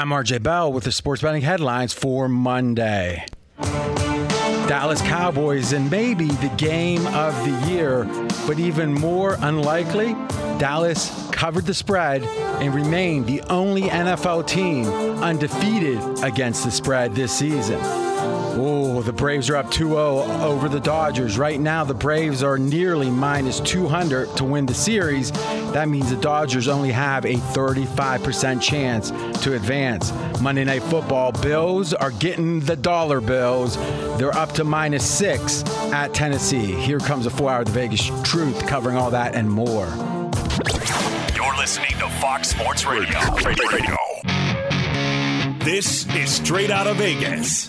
I'm RJ Bell with the sports betting headlines for Monday. Dallas Cowboys and maybe the game of the year, but even more unlikely, Dallas covered the spread and remained the only NFL team undefeated against the spread this season. Oh, the Braves are up 2 0 over the Dodgers. Right now, the Braves are nearly minus 200 to win the series. That means the Dodgers only have a 35% chance to advance. Monday Night Football, Bills are getting the dollar bills. They're up to minus six at Tennessee. Here comes a four hour of The Vegas Truth covering all that and more. You're listening to Fox Sports Radio. Radio. This is Straight Out of Vegas.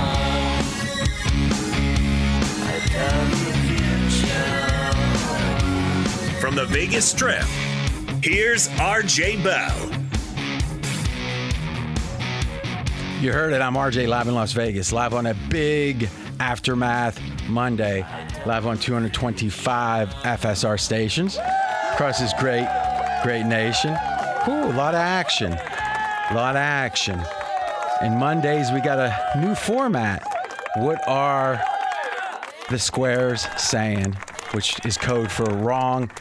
The Vegas Strip, here's RJ Bell. You heard it. I'm RJ live in Las Vegas, live on a big aftermath Monday, live on 225 FSR stations across this great, great nation. Ooh, a lot of action. A lot of action. And Mondays, we got a new format. What are the squares saying? Which is code for wrong.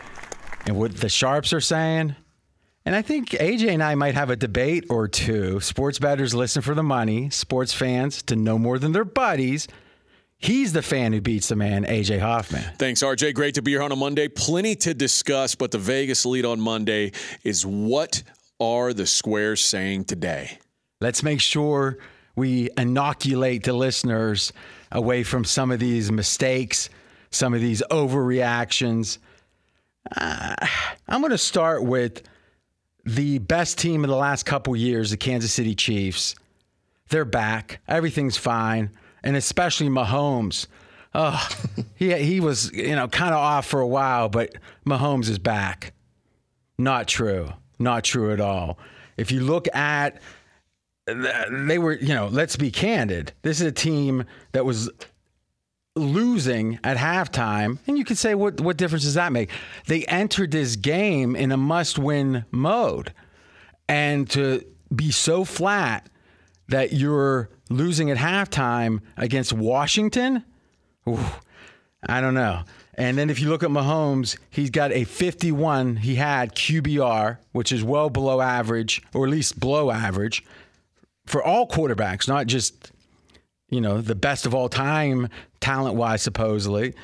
And what the sharps are saying. And I think AJ and I might have a debate or two. Sports bettors listen for the money, sports fans to know more than their buddies. He's the fan who beats the man, AJ Hoffman. Thanks, RJ. Great to be here on a Monday. Plenty to discuss, but the Vegas lead on Monday is what are the squares saying today? Let's make sure we inoculate the listeners away from some of these mistakes, some of these overreactions. Uh, I'm going to start with the best team in the last couple years, the Kansas City Chiefs. They're back. Everything's fine, and especially Mahomes. Oh, he he was you know kind of off for a while, but Mahomes is back. Not true. Not true at all. If you look at they were, you know, let's be candid. This is a team that was losing at halftime, and you could say, what what difference does that make? They entered this game in a must-win mode, and to be so flat that you're losing at halftime against Washington, ooh, I don't know. And then if you look at Mahomes, he's got a 51. He had QBR, which is well below average, or at least below average, for all quarterbacks, not just you know, the best of all time, talent wise, supposedly.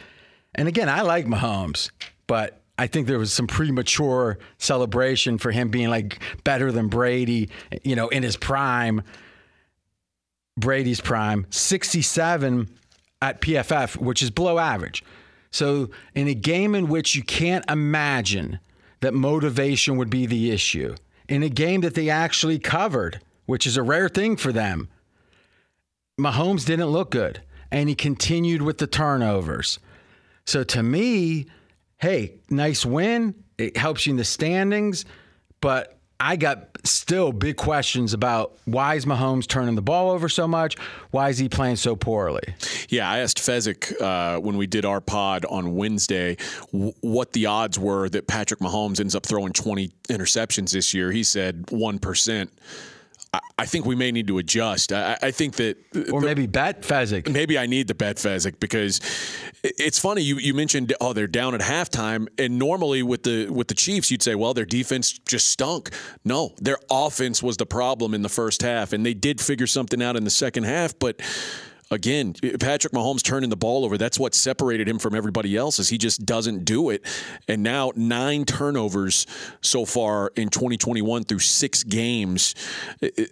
And again, I like Mahomes, but I think there was some premature celebration for him being like better than Brady, you know, in his prime. Brady's prime, 67 at PFF, which is below average. So, in a game in which you can't imagine that motivation would be the issue, in a game that they actually covered, which is a rare thing for them, Mahomes didn't look good and he continued with the turnovers. So to me, hey, nice win. It helps you in the standings, but I got still big questions about why is Mahomes turning the ball over so much? Why is he playing so poorly? Yeah, I asked Fezzik uh, when we did our pod on Wednesday w- what the odds were that Patrick Mahomes ends up throwing 20 interceptions this year. He said 1%. I think we may need to adjust. I, I think that, or the, maybe bet Fezzik. Maybe I need the bet Fezzik because it's funny. You you mentioned oh they're down at halftime, and normally with the with the Chiefs you'd say well their defense just stunk. No, their offense was the problem in the first half, and they did figure something out in the second half, but again, Patrick Mahomes turning the ball over, that's what separated him from everybody else is he just doesn't do it. And now nine turnovers so far in 2021 through 6 games.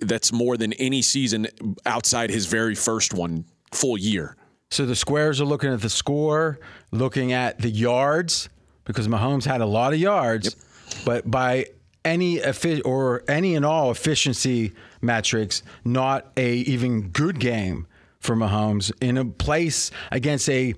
That's more than any season outside his very first one full year. So the squares are looking at the score, looking at the yards because Mahomes had a lot of yards, yep. but by any or any and all efficiency metrics, not a even good game for Mahomes in a place against a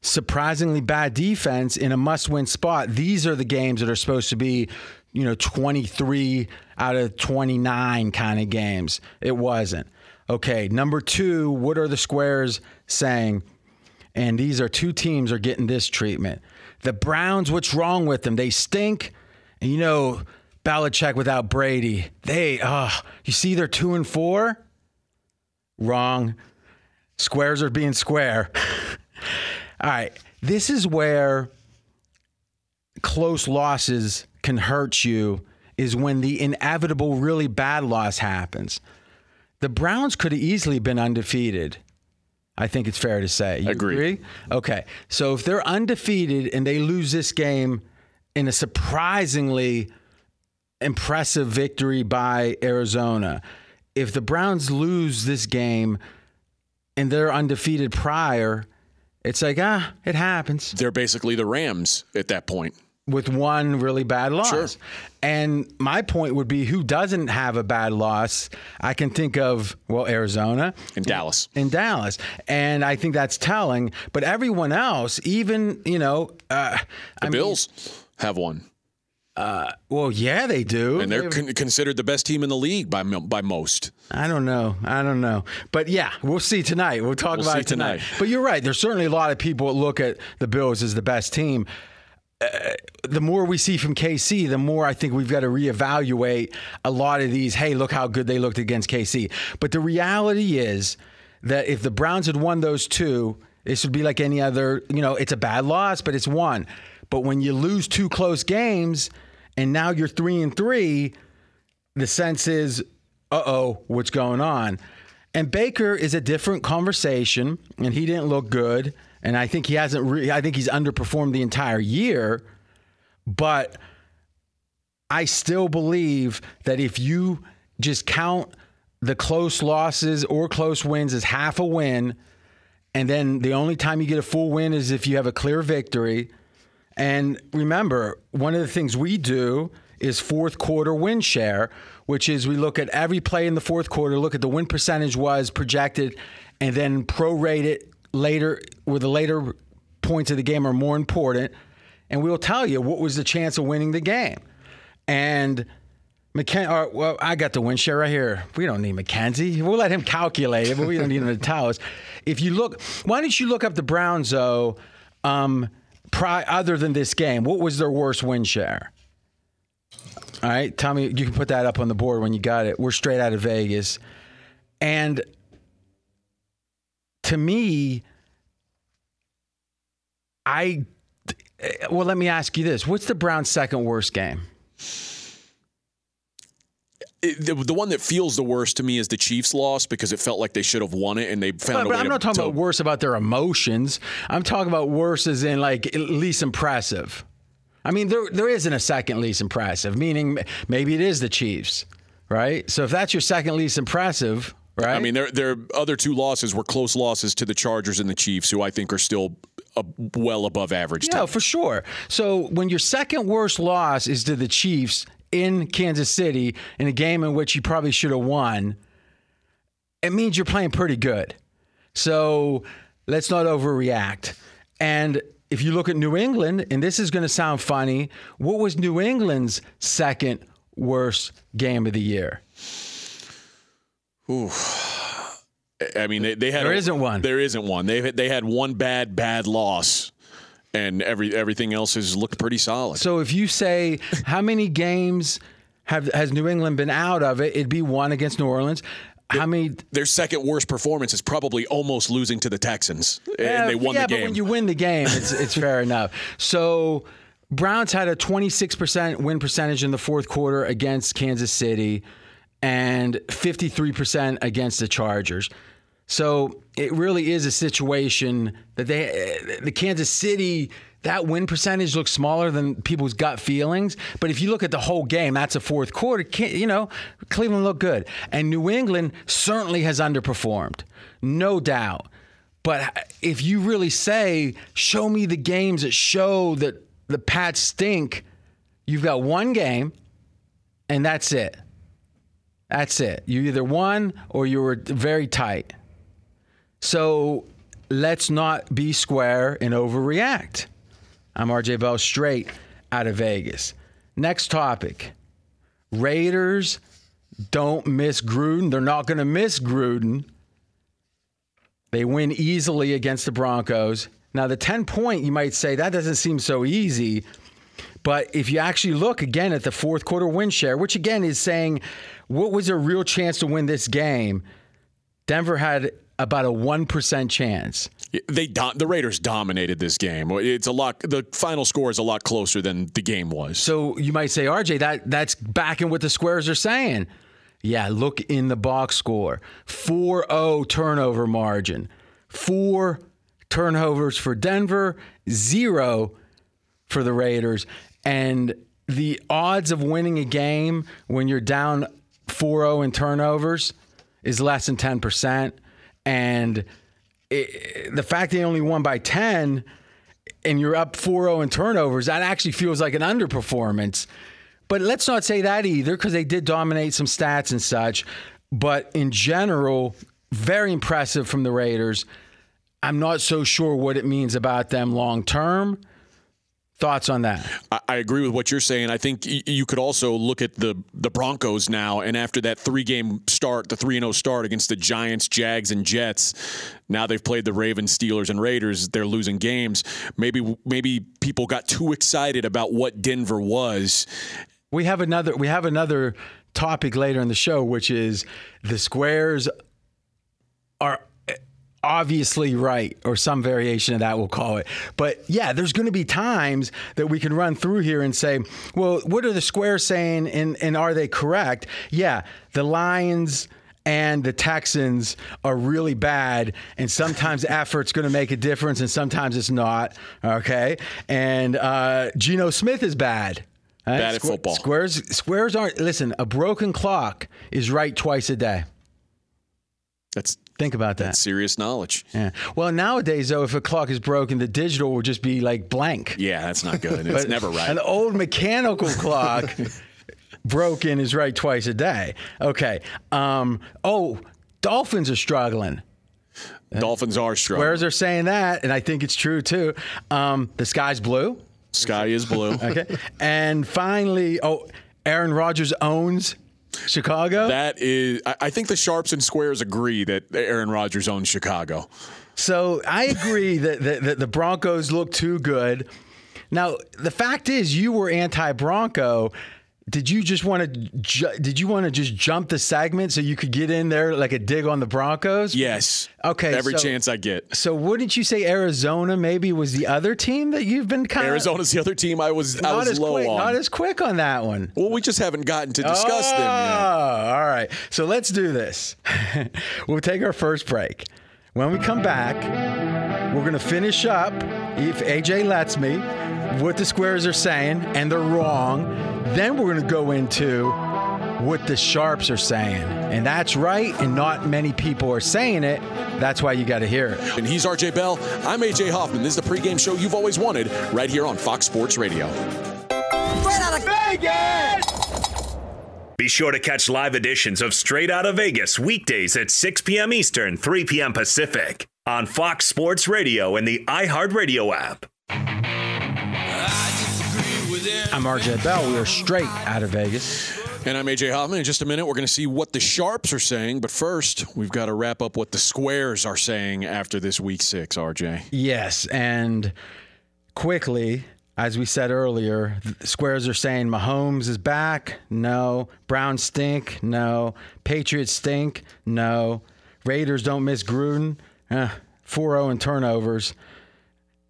surprisingly bad defense in a must-win spot. These are the games that are supposed to be, you know, 23 out of 29 kind of games. It wasn't. Okay, number 2, what are the squares saying? And these are two teams are getting this treatment. The Browns, what's wrong with them? They stink. And you know, Belichick without Brady, they, oh, you see they're 2 and 4? Wrong. Squares are being square. All right. This is where close losses can hurt you is when the inevitable really bad loss happens. The Browns could have easily been undefeated. I think it's fair to say. You Agree. agree? Okay. So if they're undefeated and they lose this game in a surprisingly impressive victory by Arizona, if the Browns lose this game and they're undefeated prior, it's like, ah, it happens They're basically the Rams at that point. with one really bad loss. Sure. And my point would be who doesn't have a bad loss? I can think of, well, Arizona In Dallas. in Dallas. And I think that's telling. But everyone else, even, you know, uh, The I Bills have one. Mean, well, yeah, they do. And they're con- considered the best team in the league by by most. I don't know. I don't know. But yeah, we'll see tonight. We'll talk We'll about it tonight. tonight. But you're right. There's certainly a lot of people that look at the Bills as the best team. Uh, the more we see from KC, the more I think we've got to reevaluate a lot of these. Hey, look how good they looked against KC. But the reality is that if the Browns had won those two, this would be like any other. You know, it's a bad loss, but it's one. But when you lose two close games, and now you're three and three, the sense is, uh oh, what's going on? And Baker is a different conversation, and he didn't look good. And I think he hasn't. Re- I think he's underperformed the entire year. But I still believe that if you just count the close losses or close wins as half a win, and then the only time you get a full win is if you have a clear victory. And remember, one of the things we do is fourth quarter win share, which is we look at every play in the fourth quarter, look at the win percentage was projected, and then prorate it later where the later points of the game are more important. And we'll tell you what was the chance of winning the game. And McKen- or, well, I got the win share right here. We don't need Mackenzie. We'll let him calculate it, but we don't need him to tell us. If you look, why don't you look up the Browns though? Um, pri- other than this game, what was their worst win share? All right, Tommy. You can put that up on the board when you got it. We're straight out of Vegas, and to me, I eh, well, let me ask you this: What's the Browns' second worst game? It- the, the one that feels the worst to me is the Chiefs loss because it felt like they should have won it and they found But, a but I'm to, not talking to- about worse about their emotions. I'm talking about worse as in like least impressive. I mean, there there isn't a second least impressive. Meaning maybe it is the Chiefs, right? So if that's your second least impressive, right? I mean, their their other two losses were close losses to the Chargers and the Chiefs, who I think are still a, well above average. Yeah, team. for sure. So when your second worst loss is to the Chiefs in Kansas City in a game in which you probably should have won, it means you're playing pretty good. So let's not overreact. And if you look at New England, and this is going to sound funny, what was New England's second worst game of the year? I mean, they, they had There a- isn't one. There isn't one. They they had one bad bad loss, and every everything else has looked pretty solid. So if you say how many games have has New England been out of it, it'd be one against New Orleans. How many Their second worst performance is probably almost losing to the Texans, Yeah, and they won yeah, the game. but when you win the game, it's, it's fair enough. So Browns had a 26% win percentage in the fourth quarter against Kansas City and 53% against the Chargers. So it really is a situation that they, the Kansas City, that win percentage looks smaller than people's gut feelings. But if you look at the whole game, that's a fourth quarter. You know, Cleveland looked good. And New England certainly has underperformed, no doubt. But if you really say, show me the games that show that the Pats stink, you've got one game, and that's it. That's it. You either won or you were very tight. So let's not be square and overreact. I'm RJ Bell straight out of Vegas. Next topic Raiders don't miss Gruden. They're not going to miss Gruden. They win easily against the Broncos. Now, the 10 point, you might say that doesn't seem so easy. But if you actually look again at the fourth quarter win share, which again is saying what was a real chance to win this game, Denver had about a 1% chance. They do- the Raiders dominated this game. It's a lot the final score is a lot closer than the game was. So you might say, RJ, that that's backing what the squares are saying. Yeah, look in the box score. 4-0 turnover margin. 4 turnovers for Denver, 0 for the Raiders. And the odds of winning a game when you're down 4-0 in turnovers is less than 10%. And it, the fact they only won by 10 and you're up 4-0 in turnovers, that actually feels like an underperformance. But let's not say that either because they did dominate some stats and such. But in general, very impressive from the Raiders. I'm not so sure what it means about them long term. Thoughts on that? I, agree with what you're saying. I think you could also look at the the Broncos now, and after that three game start, the three and zero start against the Giants, Jags, and Jets, now they've played the Ravens, Steelers, and Raiders. They're losing games. Maybe maybe people got too excited about what Denver was. We have another. We have another topic later in the show, which is the squares are obviously right or some variation of that we'll call it but yeah there's going to be times that we can run through here and say well what are the squares saying and, and are they correct yeah the lions and the Texans are really bad, and sometimes effort's going to make a difference, and sometimes it's not. Okay, and uh, Geno Smith is bad. right? Bad at football. Squares, squares aren't. Listen, a broken clock is right twice a day. That's Think about that. that's serious knowledge. Yeah. Well, nowadays, though, if a clock is broken, the digital will just be like blank. Yeah, that's not good. It's never right. An old mechanical clock broken is right twice a day. Okay. Um, oh, Dolphins are struggling. Dolphins are struggling. Squares are saying that, and I think it's true too. Um, the sky's blue. Sky is blue. Okay. and finally, oh, Aaron Rodgers owns Chicago. That is, I I think the sharps and squares agree that Aaron Rodgers owns Chicago. So I agree that, that, that the Broncos look too good. Now the fact is, you were anti-Bronco. Did you just want to? Ju- did you want to just jump the segment so you could get in there like a dig on the Broncos? Yes. Okay, Every so- chance I get. So wouldn't you say Arizona maybe was the other team that you've been kind of Arizona's the other team I was I not was as low quick, on. not as quick on that one. well, we just haven't gotten to discuss them yet. Oh, all right. So let's do this. we'll take our first break. When we come back, we're going to finish up, if AJ lets me, what the squares are saying, and they're wrong. Then we're going to go into what the sharps are saying. And that's right, and not many people are saying it. That's why you got to hear it. And he's RJ Bell. I'm AJ Hoffman. This is the pregame show you've always wanted right here on Fox Sports Radio. Straight out of Vegas! Be sure to catch live editions of Straight Out of Vegas weekdays at 6 p.m. Eastern, 3 p.m. Pacific on Fox Sports Radio and the iHeartRadio app. I'm RJ Bell. We are straight out of Vegas. And I'm AJ Hoffman. In just a minute, we're going to see what the sharps are saying. But first, we've got to wrap up what the squares are saying after this week six, RJ. Yes, and quickly, as we said earlier, squares are saying Mahomes is back. No. Browns stink. No. Patriots stink. No. Raiders don't miss Gruden. Eh, 4-0 in turnovers.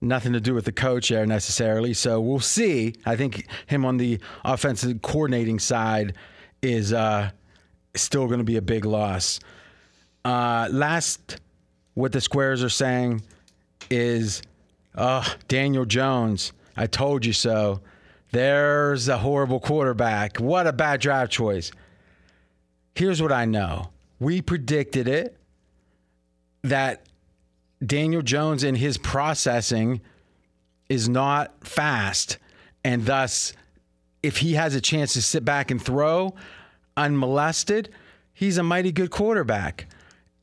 Nothing to do with the coach there necessarily. So we'll see. I think him on the offensive coordinating side is uh, still going to be a big loss. Uh, last, what the squares are saying is uh, Daniel Jones. I told you so. There's a horrible quarterback. What a bad draft choice. Here's what I know we predicted it that Daniel Jones in his processing is not fast. And thus, if he has a chance to sit back and throw unmolested, he's a mighty good quarterback.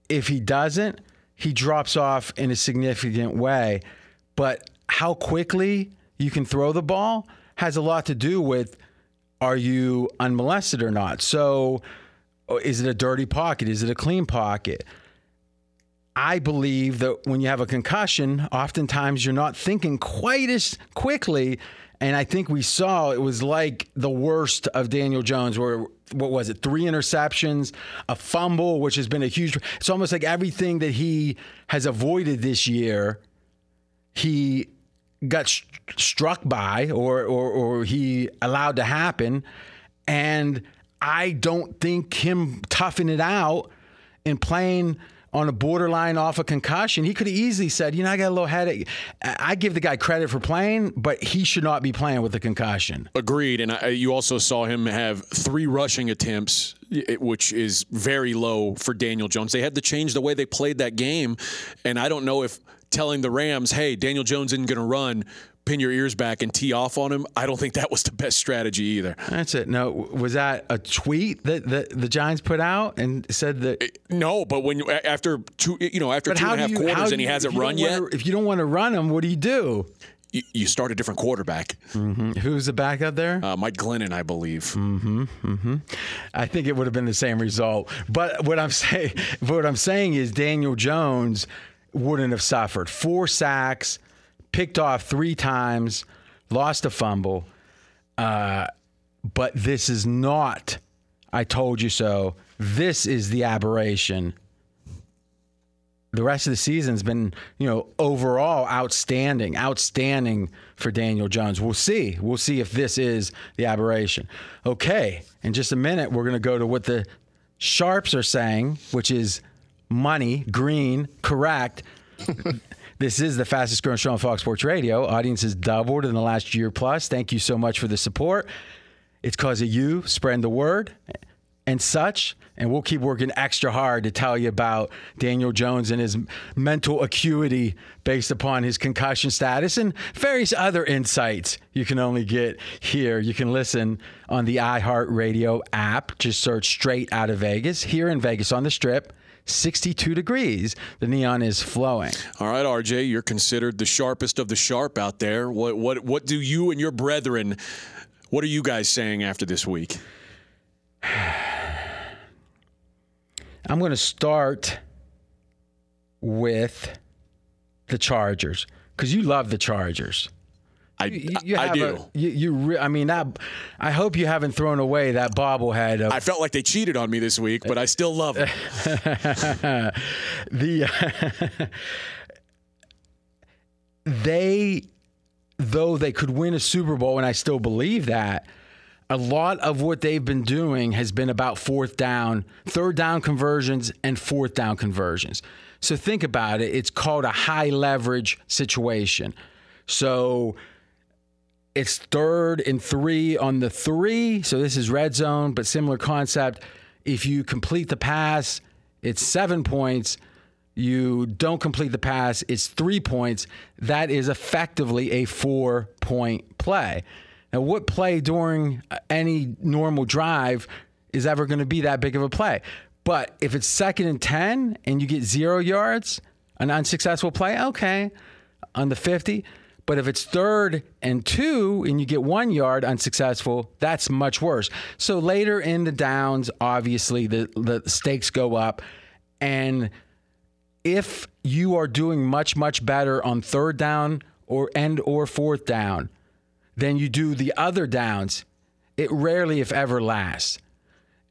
If he doesn't, he drops off in a significant way. But how quickly you can throw the ball has a lot to do with are you unmolested or not. So, is it a dirty pocket? Is it a clean pocket? I believe that when you have a concussion, oftentimes you're not thinking quite as quickly. And I think we saw it was like the worst of Daniel Jones, where what was it, three interceptions, a fumble, which has been a huge. It's almost like everything that he has avoided this year, he got st- struck by or, or or he allowed to happen. And I don't think him toughing it out and playing on a borderline off a concussion. He could have easily said, you know, I got a little headache. I give the guy credit for playing, but he should not be playing with a concussion. Agreed. And I, you also saw him have three rushing attempts, which is very low for Daniel Jones. They had to change the way they played that game. And I don't know if telling the Rams, hey, Daniel Jones isn't going to run pin your ears back and tee off on him. I don't think that was the best strategy either. That's it. No, was that a tweet that the, the Giants put out and said that? Eh, no, but when you after two, you know, after two and a half you, quarters and he hasn't run yet. To, if you don't want to run him, what do you do? You, you start a different quarterback. Mm-hmm. Who's the backup there? Uh, Mike Glennon, I believe. Mm-hmm. Mm-hmm. I think it would have been the same result. But what I'm saying, what I'm saying is Daniel Jones wouldn't have suffered four sacks picked off three times, lost a fumble. Uh, but this is not, I told you so. This is the aberration. The rest of the season's been, you know, overall outstanding, outstanding for Daniel Jones. We'll see. We'll see if this is the aberration. Okay, in just a minute, we're going to go to what the Sharps are saying, which is money, green, correct. This is the fastest growing show on Fox Sports Radio. Audience has doubled in the last year plus. Thank you so much for the support. It's because of you spreading the word and such. And we'll keep working extra hard to tell you about Daniel Jones and his mental acuity based upon his concussion status and various other insights you can only get here. You can listen on the iHeartRadio app. Just search straight out of Vegas here in Vegas on the strip. 62 degrees. The neon is flowing. All right, RJ, you're considered the sharpest of the sharp out there. What what what do you and your brethren what are you guys saying after this week? I'm going to start with the Chargers because you love the Chargers. I, you, you I do. A, you, you re- I mean, that, I hope you haven't thrown away that bobblehead. Of, I felt like they cheated on me this week, but I still love it. the they, though they could win a Super Bowl, and I still believe that. A lot of what they've been doing has been about fourth down, third down conversions, and fourth down conversions. So think about it. It's called a high leverage situation. So it's third and three on the three. So this is red zone, but similar concept. If you complete the pass, it's seven points. You don't complete the pass, it's three points. That is effectively a four point play. Now, what play during any normal drive is ever going to be that big of a play? But if it's second and 10 and you get zero yards, an unsuccessful play, okay, on the 50. But if it's third and two and you get one yard unsuccessful, that's much worse. So later in the downs, obviously the, the stakes go up. And if you are doing much, much better on third down or end or fourth down than you do the other downs, it rarely, if ever, lasts.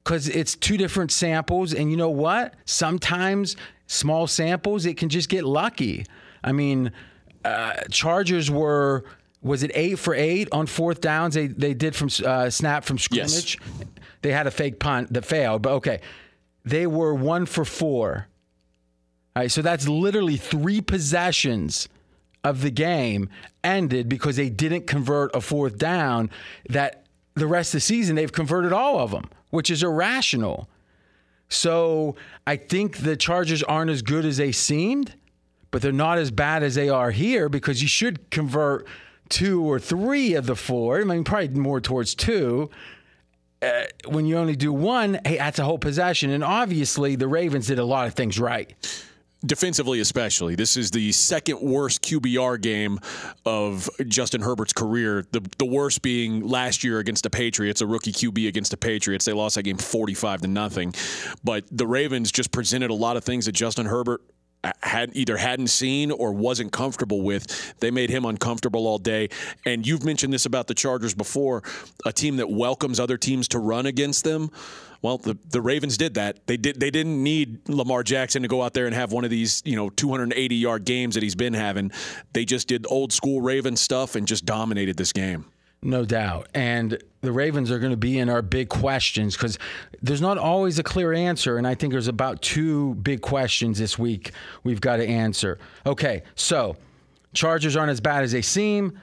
Because it's two different samples, and you know what? Sometimes small samples, it can just get lucky. I mean, uh, Chargers were was it eight for eight on fourth downs? They they did from uh, snap from scrimmage. Yes. They had a fake punt that failed, but okay, they were one for four. All right, so that's literally three possessions of the game ended because they didn't convert a fourth down. That the rest of the season they've converted all of them, which is irrational. So I think the Chargers aren't as good as they seemed but they're not as bad as they are here because you should convert two or three of the four. I mean, probably more towards two. Uh, when you only do one, hey, that's a whole possession. And obviously, the Ravens did a lot of things right. defensively especially. This is the second worst QBR game of Justin Herbert's career. The the worst being last year against the Patriots, a rookie QB against the Patriots. They lost that game 45 to nothing. But the Ravens just presented a lot of things that Justin Herbert had either hadn't seen or wasn't comfortable with. They made him uncomfortable all day. And you've mentioned this about the Chargers before, a team that welcomes other teams to run against them. Well, the, the Ravens did that. They did they didn't need Lamar Jackson to go out there and have one of these, you know, 280 yard games that he's been having. They just did old school Raven stuff and just dominated this game. No doubt. And the Ravens are going to be in our big questions because there's not always a clear answer. And I think there's about two big questions this week we've got to answer. Okay, so Chargers aren't as bad as they seem,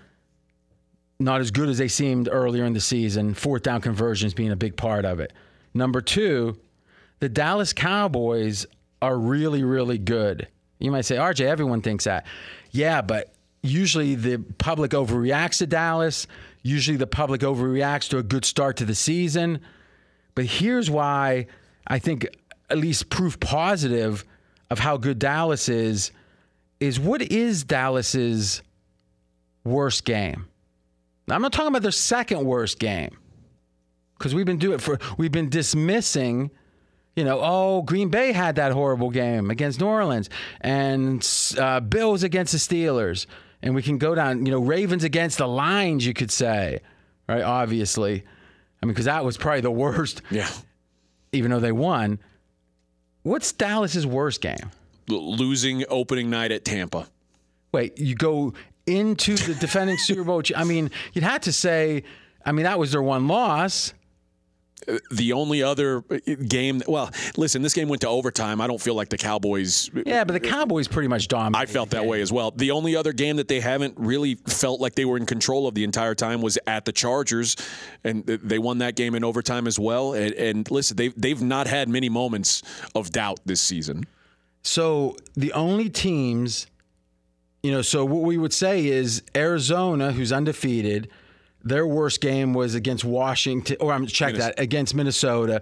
not as good as they seemed earlier in the season. Fourth down conversions being a big part of it. Number two, the Dallas Cowboys are really, really good. You might say, RJ, everyone thinks that. Yeah, but usually the public overreacts to Dallas. Usually the public overreacts to a good start to the season. But here's why I think at least proof positive of how good Dallas is is what is Dallas's worst game? I'm not talking about their second worst game because we've been doing for we've been dismissing you know, oh, Green Bay had that horrible game against New Orleans, and uh, Bills against the Steelers, and we can go down. You know, Ravens against the Lions, you could say, right? Obviously, I mean, because that was probably the worst. Yeah. Even though they won, what's Dallas's worst game? L- losing opening night at Tampa. Wait, you go into the defending Super Bowl. I mean, you'd have to say, I mean, that was their one loss the only other uh, game, well, listen, this game went to overtime. I don't feel like the Cowboys. Yeah, but the Cowboys pretty much dominated. I felt that way as well. The only other game that they haven't really felt like they were in control of the entire time was at the Chargers, and they won that game in overtime as well. And, and listen, they've they've not had many moments of doubt this season. So the only teams, you know, so what we would say is Arizona, who's undefeated their worst game was against Washington, or I'm check that against Minnesota.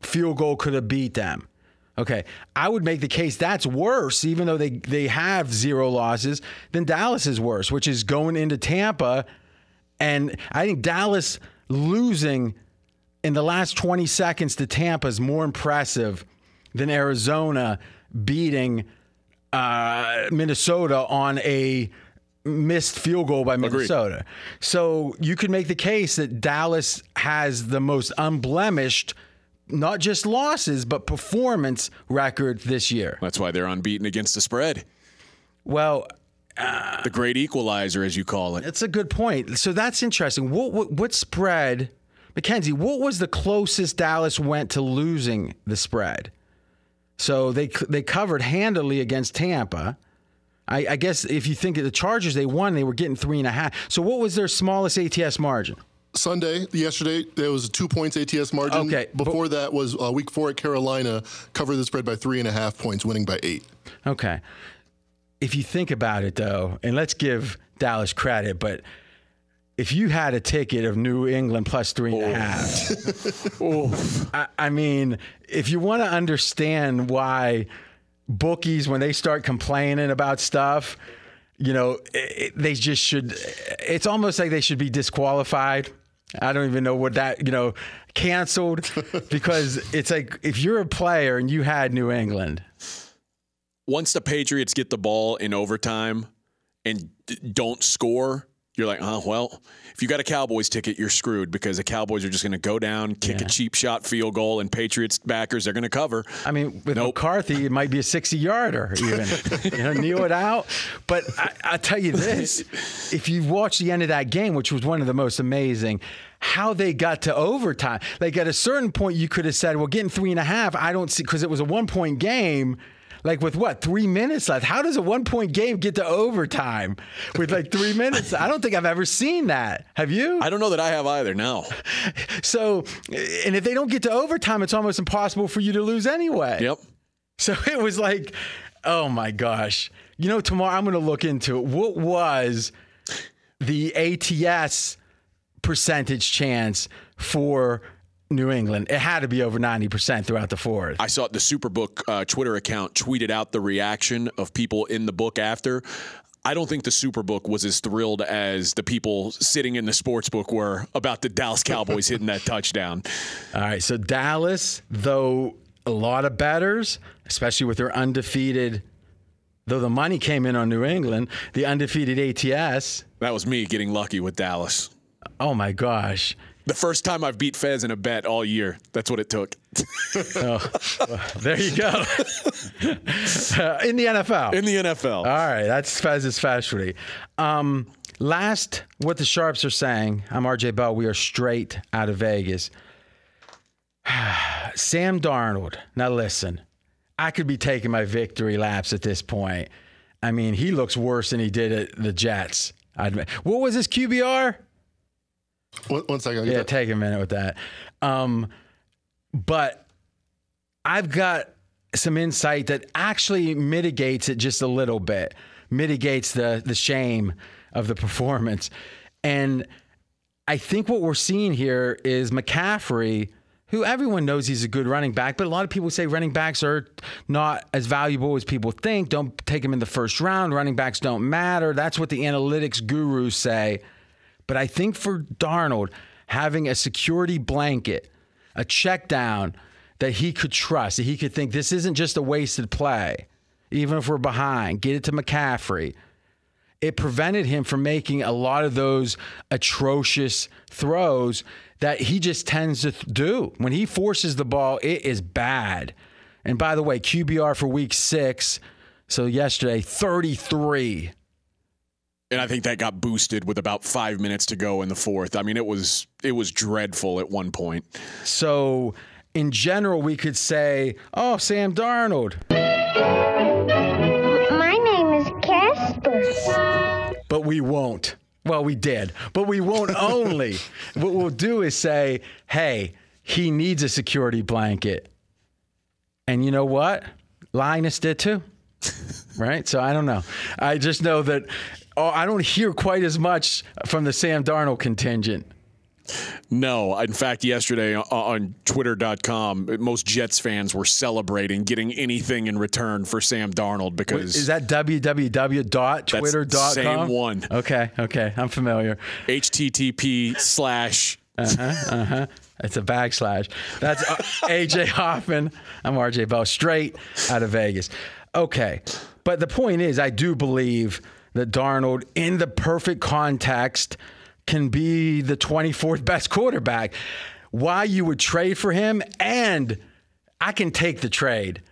Field goal could have beat them. Okay, I would make the case that's worse, even though they they have zero losses, than Dallas is worse, which is going into Tampa, and I think Dallas losing in the last 20 seconds to Tampa is more impressive than Arizona beating uh, Minnesota on a missed field goal by Minnesota. Agreed. So you could make the case that Dallas has the most unblemished not just losses but performance record this year. That's why they're unbeaten against the spread. Well, uh, the great equalizer, as you call it. That's a good point. So that's interesting. What what, what spread, Mackenzie? What was the closest Dallas went to losing the spread? So they they covered handily against Tampa. I, I guess if you think of the Chargers, they won. They were getting three and a half. So what was their smallest ATS margin? Sunday, yesterday, there was a two points ATS margin. Okay. Before but, that was uh, week four at Carolina, covered the spread by three and a half points, winning by eight. Okay. If you think about it, though, and let's give Dallas credit, but if you had a ticket of New England plus three and a half, oh. I, I mean, if you want to understand why bookies when they start complaining about stuff, you know, it, they just should. It's almost like they should be disqualified. I don't even know what that you know canceled because it's like if you're a player and you had New England. Once the Patriots get the ball in overtime and don't score, you're like, oh, well, if you got a Cowboys ticket, you're screwed because the Cowboys are just going to go down, kick yeah. a cheap shot field goal, and Patriots backers are going to cover. I mean, with nope. McCarthy, it might be a 60 yarder even. you know, kneel it out. But I, I tell you this if you watch the end of that game, which was one of the most amazing, how they got to overtime. Like at a certain point, you could have said, well, getting three and a half, I don't see, because it was a one point game like with what three minutes left. How does a one point game get to overtime with like three minutes? I don't think I've ever seen that. Have you? I don't know that I have either. No. So, and if they don't get to overtime, it's almost impossible for you to lose anyway. Yep. So it was like, oh my gosh. You know, tomorrow I'm going to look into it. What was the ATS percentage chance for New England. It had to be over 90% throughout the fourth. I saw the Superbook uh, Twitter account tweeted out the reaction of people in the book after. I don't think the Superbook was as thrilled as the people sitting in the sports book were about the Dallas Cowboys hitting that touchdown. All right, so Dallas, though a lot of batters, especially with their undefeated, though the money came in on New England, the undefeated ATS. That was me getting lucky with Dallas. Oh my gosh. The first time I've beat Fez in a bet all year. That's what it took. oh, well, there you go. uh, in the NFL. In the NFL. All right, that's Fez's specialty. Um, last, what the Sharps are saying, I'm RJ Bell. We are straight out of Vegas. Sam Darnold. Now listen, I could be taking my victory laps at this point. I mean, he looks worse than he did at the Jets. I'd, what was his QBR? One, one second. Yeah, take a minute with that. Um, but I've got some insight that actually mitigates it just a little bit, mitigates the the shame of the performance. And I think what we're seeing here is McCaffrey, who everyone knows he's a good running back, but a lot of people say running backs are not as valuable as people think. Don't take him in the first round. Running backs don't matter. That's what the analytics gurus say. But I think for Darnold, having a security blanket, a check down that he could trust, that he could think this isn't just a wasted play, even if we're behind, get it to McCaffrey. It prevented him from making a lot of those atrocious throws that he just tends to do. When he forces the ball, it is bad. And by the way, QBR for week six, so yesterday, 33. And I think that got boosted with about five minutes to go in the fourth. I mean, it was it was dreadful at one point. So, in general, we could say, "Oh, Sam Darnold." My name is Casper. But we won't. Well, we did, but we won't only. what we'll do is say, "Hey, he needs a security blanket," and you know what? Linus did too. right? So I don't know. I just know that oh, I don't hear quite as much from the Sam Darnold contingent. No. In fact, yesterday on Twitter.com, most Jets fans were celebrating getting anything in return for Sam Darnold because. Is that www.twitter.com? Same one. Okay, okay. I'm familiar. HTTP slash. Uh huh, uh huh. It's a backslash. That's uh, AJ Hoffman. I'm RJ Bell, straight out of Vegas. Okay. But the point is, I do believe that Darnold, in the perfect context, can be the 24th best quarterback. Why you would trade for him, and I can take the trade,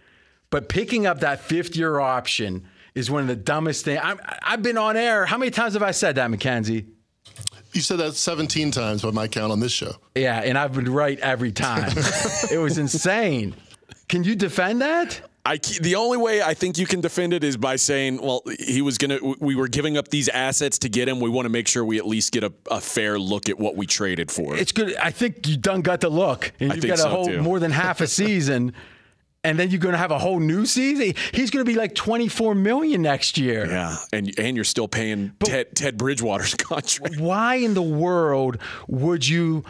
but picking up that fifth year option is one of the dumbest things. i have been on air. How many times have I said that, McKenzie? You said that 17 times by my count on this show. Yeah, and I've been right every time. it was insane. Can you defend that? I, the only way I think you can defend it is by saying, well, he was to, we were giving up these assets to get him. We want to make sure we at least get a, a, fair look at what we traded for. It's good. I think you done got the look. And you've got a so whole too. more than half a season. and then you're going to have a whole new season. He's going to be like 24 million next year. Yeah, and and you're still paying Ted, Ted Bridgewater's contract. Why in the world would you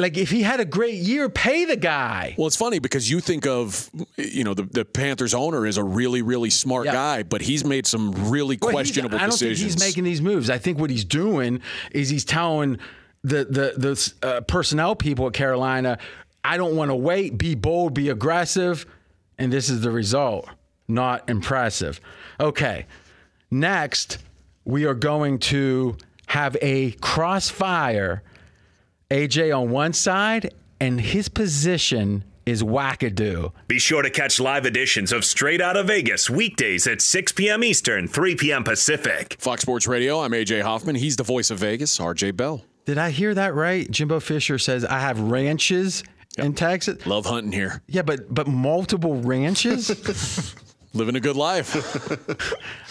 like if he had a great year, pay the guy. Well, it's funny because you think of you know the, the Panthers owner is a really really smart yeah. guy, but he's made some really well, questionable I don't decisions. think he's making these moves. I think what he's doing is he's telling the the the uh, personnel people at Carolina, I don't want to wait. Be bold. Be aggressive. And this is the result. Not impressive. Okay. Next, we are going to have a crossfire AJ on one side, and his position is wackadoo. Be sure to catch live editions of Straight Out of Vegas weekdays at 6 p.m. Eastern, 3 p.m. Pacific. Fox Sports Radio, I'm AJ Hoffman. He's the voice of Vegas, RJ Bell. Did I hear that right? Jimbo Fisher says, I have ranches yep. in Texas. Love hunting here. Yeah, but but multiple ranches? Living a good life.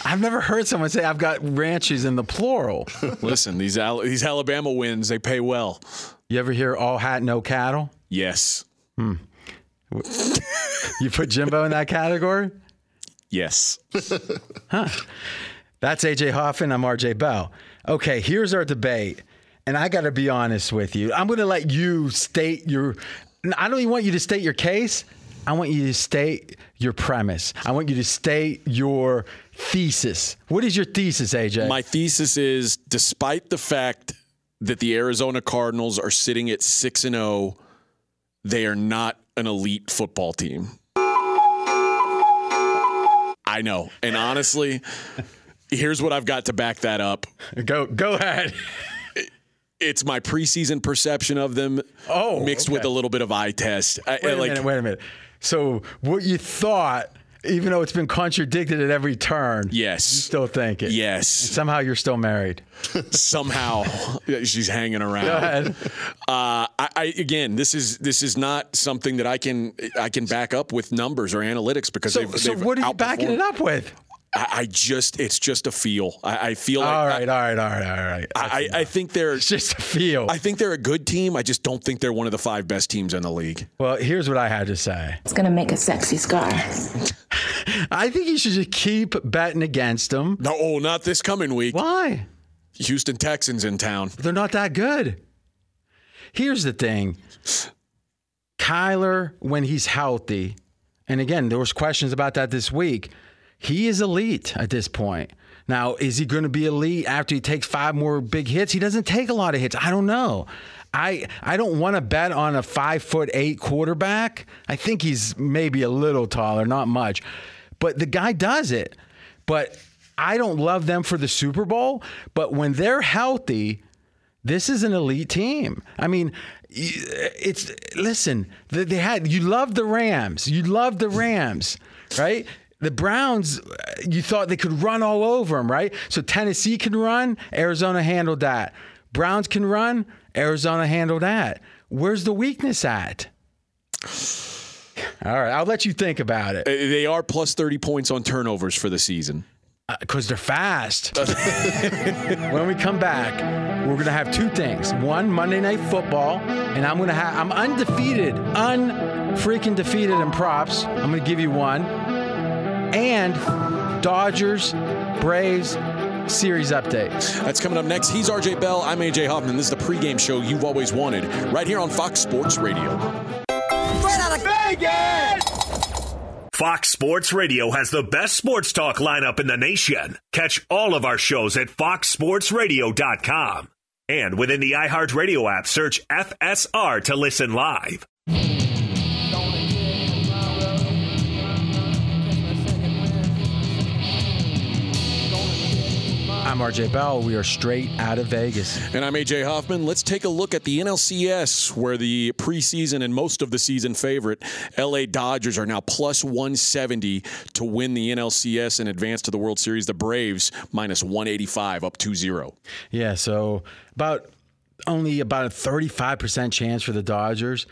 I've never heard someone say I've got ranches in the plural. Listen, these Al- these Alabama wins, they pay well. You ever hear all hat, no cattle? Yes. Hmm. you put Jimbo in that category? Yes. huh. That's AJ Hoffman. I'm RJ Bell. Okay, here's our debate. And I got to be honest with you. I'm going to let you state your I don't even want you to state your case. I want you to state your premise. I want you to state your thesis. What is your thesis, AJ? My thesis is despite the fact that the Arizona Cardinals are sitting at 6 and 0, they are not an elite football team. I know. And honestly, here's what I've got to back that up. go go ahead. It's my preseason perception of them Oh, mixed okay. with a little bit of eye test. Wait a like, minute, wait a minute. So what you thought, even though it's been contradicted at every turn, Yes. you still think it. Yes. Somehow you're still married. somehow she's hanging around. Go ahead. Uh, I, I again, this is this is not something that I can I can back up with numbers or analytics because So, they've, so they've what are you backing it up with? I, I just it's just a feel. I, I feel like All right, all right, all right, all right. I, I think they're It's just a feel. I think they're a good team. I just don't think they're one of the five best teams in the league. well, here's what I had to say. It's gonna make a sexy scar. I think you should just keep betting against them. No, oh, not this coming week. Why? Houston Texans in town. They're not that good. Here's the thing. Kyler, when he's healthy, and again, there was questions about that this week. He is elite at this point. Now, is he going to be elite after he takes five more big hits? He doesn't take a lot of hits. I don't know. I I don't want to bet on a five foot eight quarterback. I think he's maybe a little taller, not much, but the guy does it. But I don't love them for the Super Bowl. But when they're healthy, this is an elite team. I mean, it's listen. They had you love the Rams. You love the Rams, right? The Browns, you thought they could run all over them, right? So Tennessee can run, Arizona handled that. Browns can run, Arizona handled that. Where's the weakness at? All right, I'll let you think about it Uh, They are plus 30 points on turnovers for the season. because they're fast. when we come back, we're gonna have two things. One, Monday Night Football, and I'm gonna have I'm undefeated, unfreaking defeated in props. I'm gonna give you one, and Dodgers, Braves series update. That's coming up next. He's RJ Bell. I'm AJ Hoffman. This is the pregame show you've always wanted, right here on Fox Sports Radio. Out of Vegas. Fox Sports Radio has the best sports talk lineup in the nation. Catch all of our shows at foxsportsradio.com. And within the iHeartRadio app, search FSR to listen live. I'm RJ Bell. We are straight out of Vegas. And I'm AJ Hoffman. Let's take a look at the NLCS, where the preseason and most of the season favorite LA Dodgers are now plus 170 to win the NLCS and advance to the World Series. The Braves minus 185, up 2 0. Yeah, so about only about a 35% chance for the Dodgers.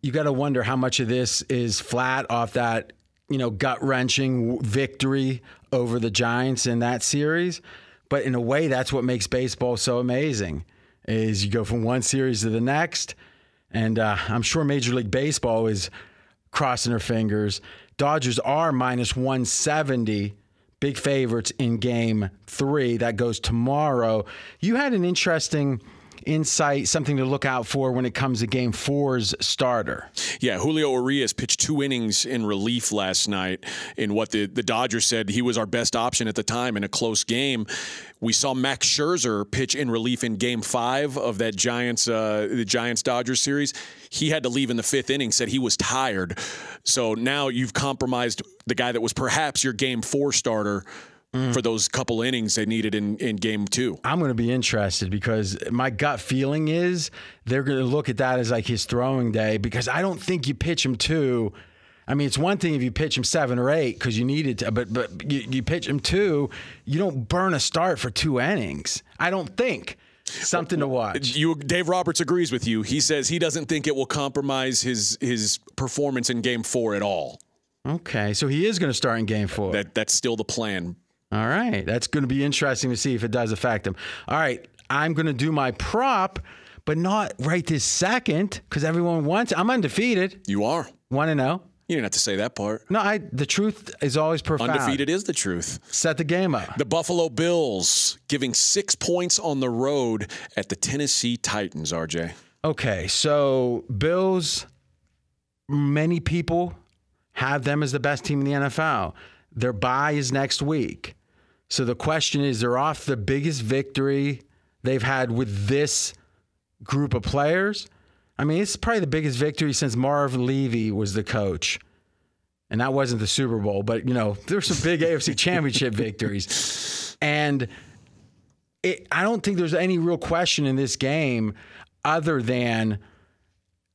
You got to wonder how much of this is flat off that, you know, gut-wrenching victory over the Giants in that series. But in a way that's what makes baseball so amazing. Is you go from one series to the next and uh, I'm sure Major League Baseball is crossing their fingers. Dodgers are minus 170 big favorites in game three. That goes tomorrow. You had an interesting insight, something to look out for when it comes to game four's starter. Yeah, Julio Urias pitched two innings in relief last night in what the, the Dodgers said he was our best option at the time in a close game. We saw Max Scherzer pitch in relief in Game Five of that Giants uh, the Giants Dodgers series. He had to leave in the fifth inning. Said he was tired. So now you've compromised the guy that was perhaps your Game Four starter. Mm. For those couple innings they needed in, in game two. I'm going to be interested because my gut feeling is they're going to look at that as like his throwing day because I don't think you pitch him two. I mean, it's one thing if you pitch him seven or eight because you needed to, but but you, you pitch him two, you don't burn a start for two innings. I don't think something to watch. You, Dave Roberts agrees with you. He says he doesn't think it will compromise his his performance in Game Four at all. Okay, so he is going to start in game four. That that's still the plan. All right. That's going to be interesting to see if it does affect him. All right. I'm going to do my prop, but not right this second because everyone wants I'm undefeated. You are. Want to know? You didn't have to say that part. No, I the truth is always profound. Undefeated is the truth. Set the game up. The Buffalo Bills giving six points on the road at the Tennessee Titans. RJ. Okay, so Bills many people have them as the best team in the NFL. Their bye is next week. So the question is they're off the biggest victory they've had with this group of players. I mean, it's probably the biggest victory since Marv Levy was the coach. And that wasn't the Super Bowl, but you know, there's some big AFC championship victories. And it, I don't think there's any real question in this game other than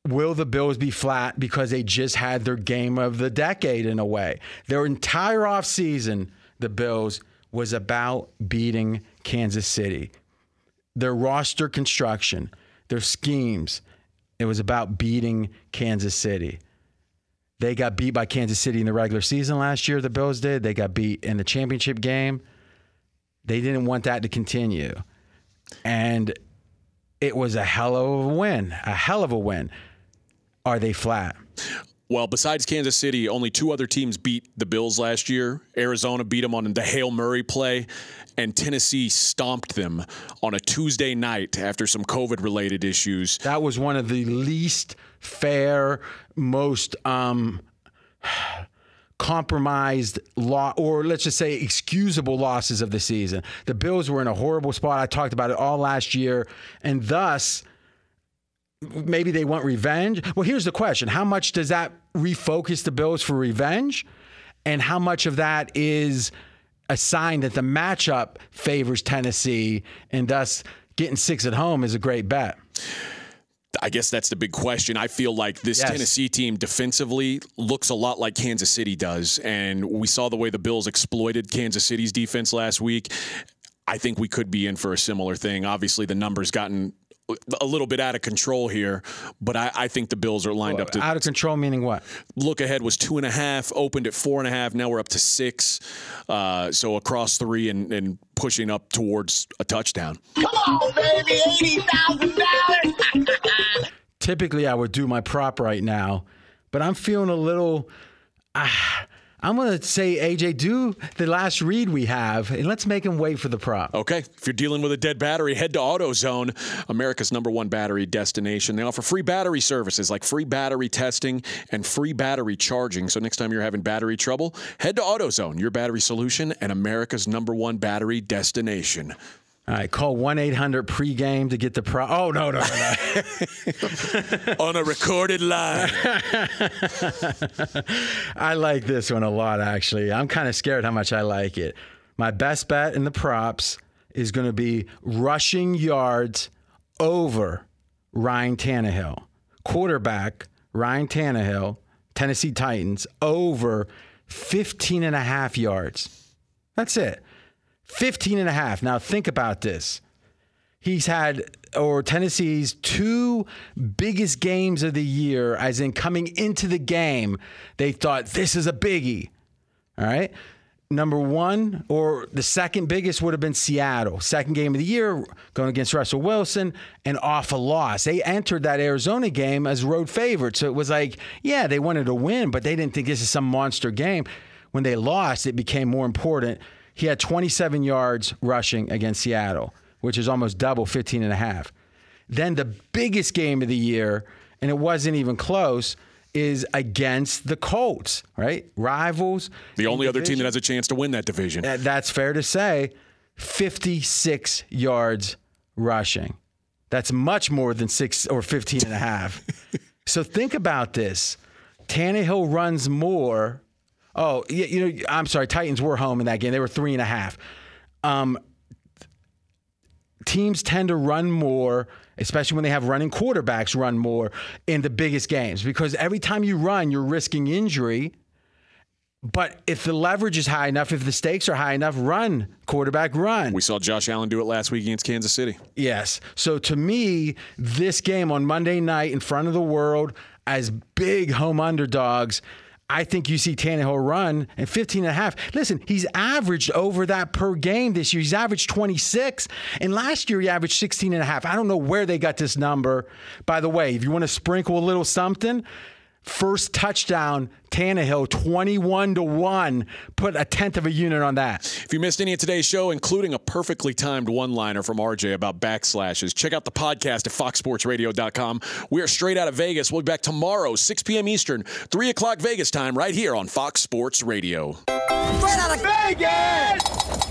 will the Bills be flat because they just had their game of the decade in a way. Their entire offseason, the Bills was about beating Kansas City. Their roster construction, their schemes, it was about beating Kansas City. They got beat by Kansas City in the regular season last year, the Bills did. They got beat in the championship game. They didn't want that to continue. And it was a hell of a win, a hell of a win. Are they flat? Well, besides Kansas City, only two other teams beat the Bills last year. Arizona beat them on the Hail Murray play, and Tennessee stomped them on a Tuesday night after some COVID related issues. That was one of the least fair, most um, compromised law, or let's just say excusable losses of the season. The Bills were in a horrible spot. I talked about it all last year, and thus maybe they want revenge. Well, here's the question: How much does that refocus the Bills for revenge, and how much of that is a sign that the matchup favors Tennessee, and thus getting six at home is a great bet? I guess that's the big question. I feel like this Yes. Tennessee team defensively looks a lot like Kansas City does. And we saw the way the Bills exploited Kansas City's defense last week. I think we could be in for a similar thing. Obviously, the numbers gotten a little bit out of control here, but I, I think the Bills are lined up to Out of control meaning what? look ahead was two and a half, opened at four and a half. Now we're up to six. Uh, so across three and, and pushing up towards a touchdown. Come on, baby, eighty thousand dollars. typically I would do my prop right now, but I'm feeling a little. Ah, I'm going to say, AJ, do the last read we have, and let's make him wait for the prop. Okay, if you're dealing with a dead battery, head to AutoZone, America's number one battery destination. They offer free battery services like free battery testing and free battery charging. So next time you're having battery trouble, head to AutoZone, your battery solution and America's number one battery destination. All right, call 1 800 pregame to get the prop. Oh, no, no, no, no. On a recorded line. I like this one a lot, actually. I'm kind of scared how much I like it. My best bet in the props is going to be rushing yards over Ryan Tannehill. Quarterback, Ryan Tannehill, Tennessee Titans, over 15 and a half yards. That's it. 15 and a half. Now, think about this he's had or Tennessee's two biggest games of the year, as in coming into the game, they thought this is a biggie. All right. Number one, or the second biggest would have been Seattle. Second game of the year, going against Russell Wilson, and off a loss. They entered that Arizona game as road favorites. So it was like, yeah, they wanted to win, but they didn't think this is some monster game. When they lost, it became more important. He had 27 yards rushing against Seattle, which is almost double 15 and a half. Then the biggest game of the year, and it wasn't even close, is against the Colts, right? Rivals. The only in other team that has a chance to win that division. That's fair to say. 56 yards rushing. That's much more than six or 15 and a half. so think about this. Tannehill runs more. Oh, yeah, you know, I'm sorry. Titans were home in that game. They were three and a half. Um, teams tend to run more, especially when they have running quarterbacks run more in the biggest games because every time you run, you're risking injury. But if the leverage is high enough, if the stakes are high enough, run, quarterback, run. We saw Josh Allen do it last week against Kansas City. Yes. So to me, this game on Monday night in front of the world as big home underdogs, I think you see Tannehill run and 15 and a half. Listen, he's averaged over that per game this year. He's averaged 26. And last year he averaged 16 and a half. I don't know where they got this number. By the way, if you want to sprinkle a little something, First touchdown, Tannehill, 21 to 1. Put a tenth of a unit on that. If you missed any of today's show, including a perfectly timed one liner from RJ about backslashes, check out the podcast at foxsportsradio.com. We are straight out of Vegas. We'll be back tomorrow, 6 p.m. Eastern, 3 o'clock Vegas time, right here on Fox Sports Radio. Straight out of Vegas!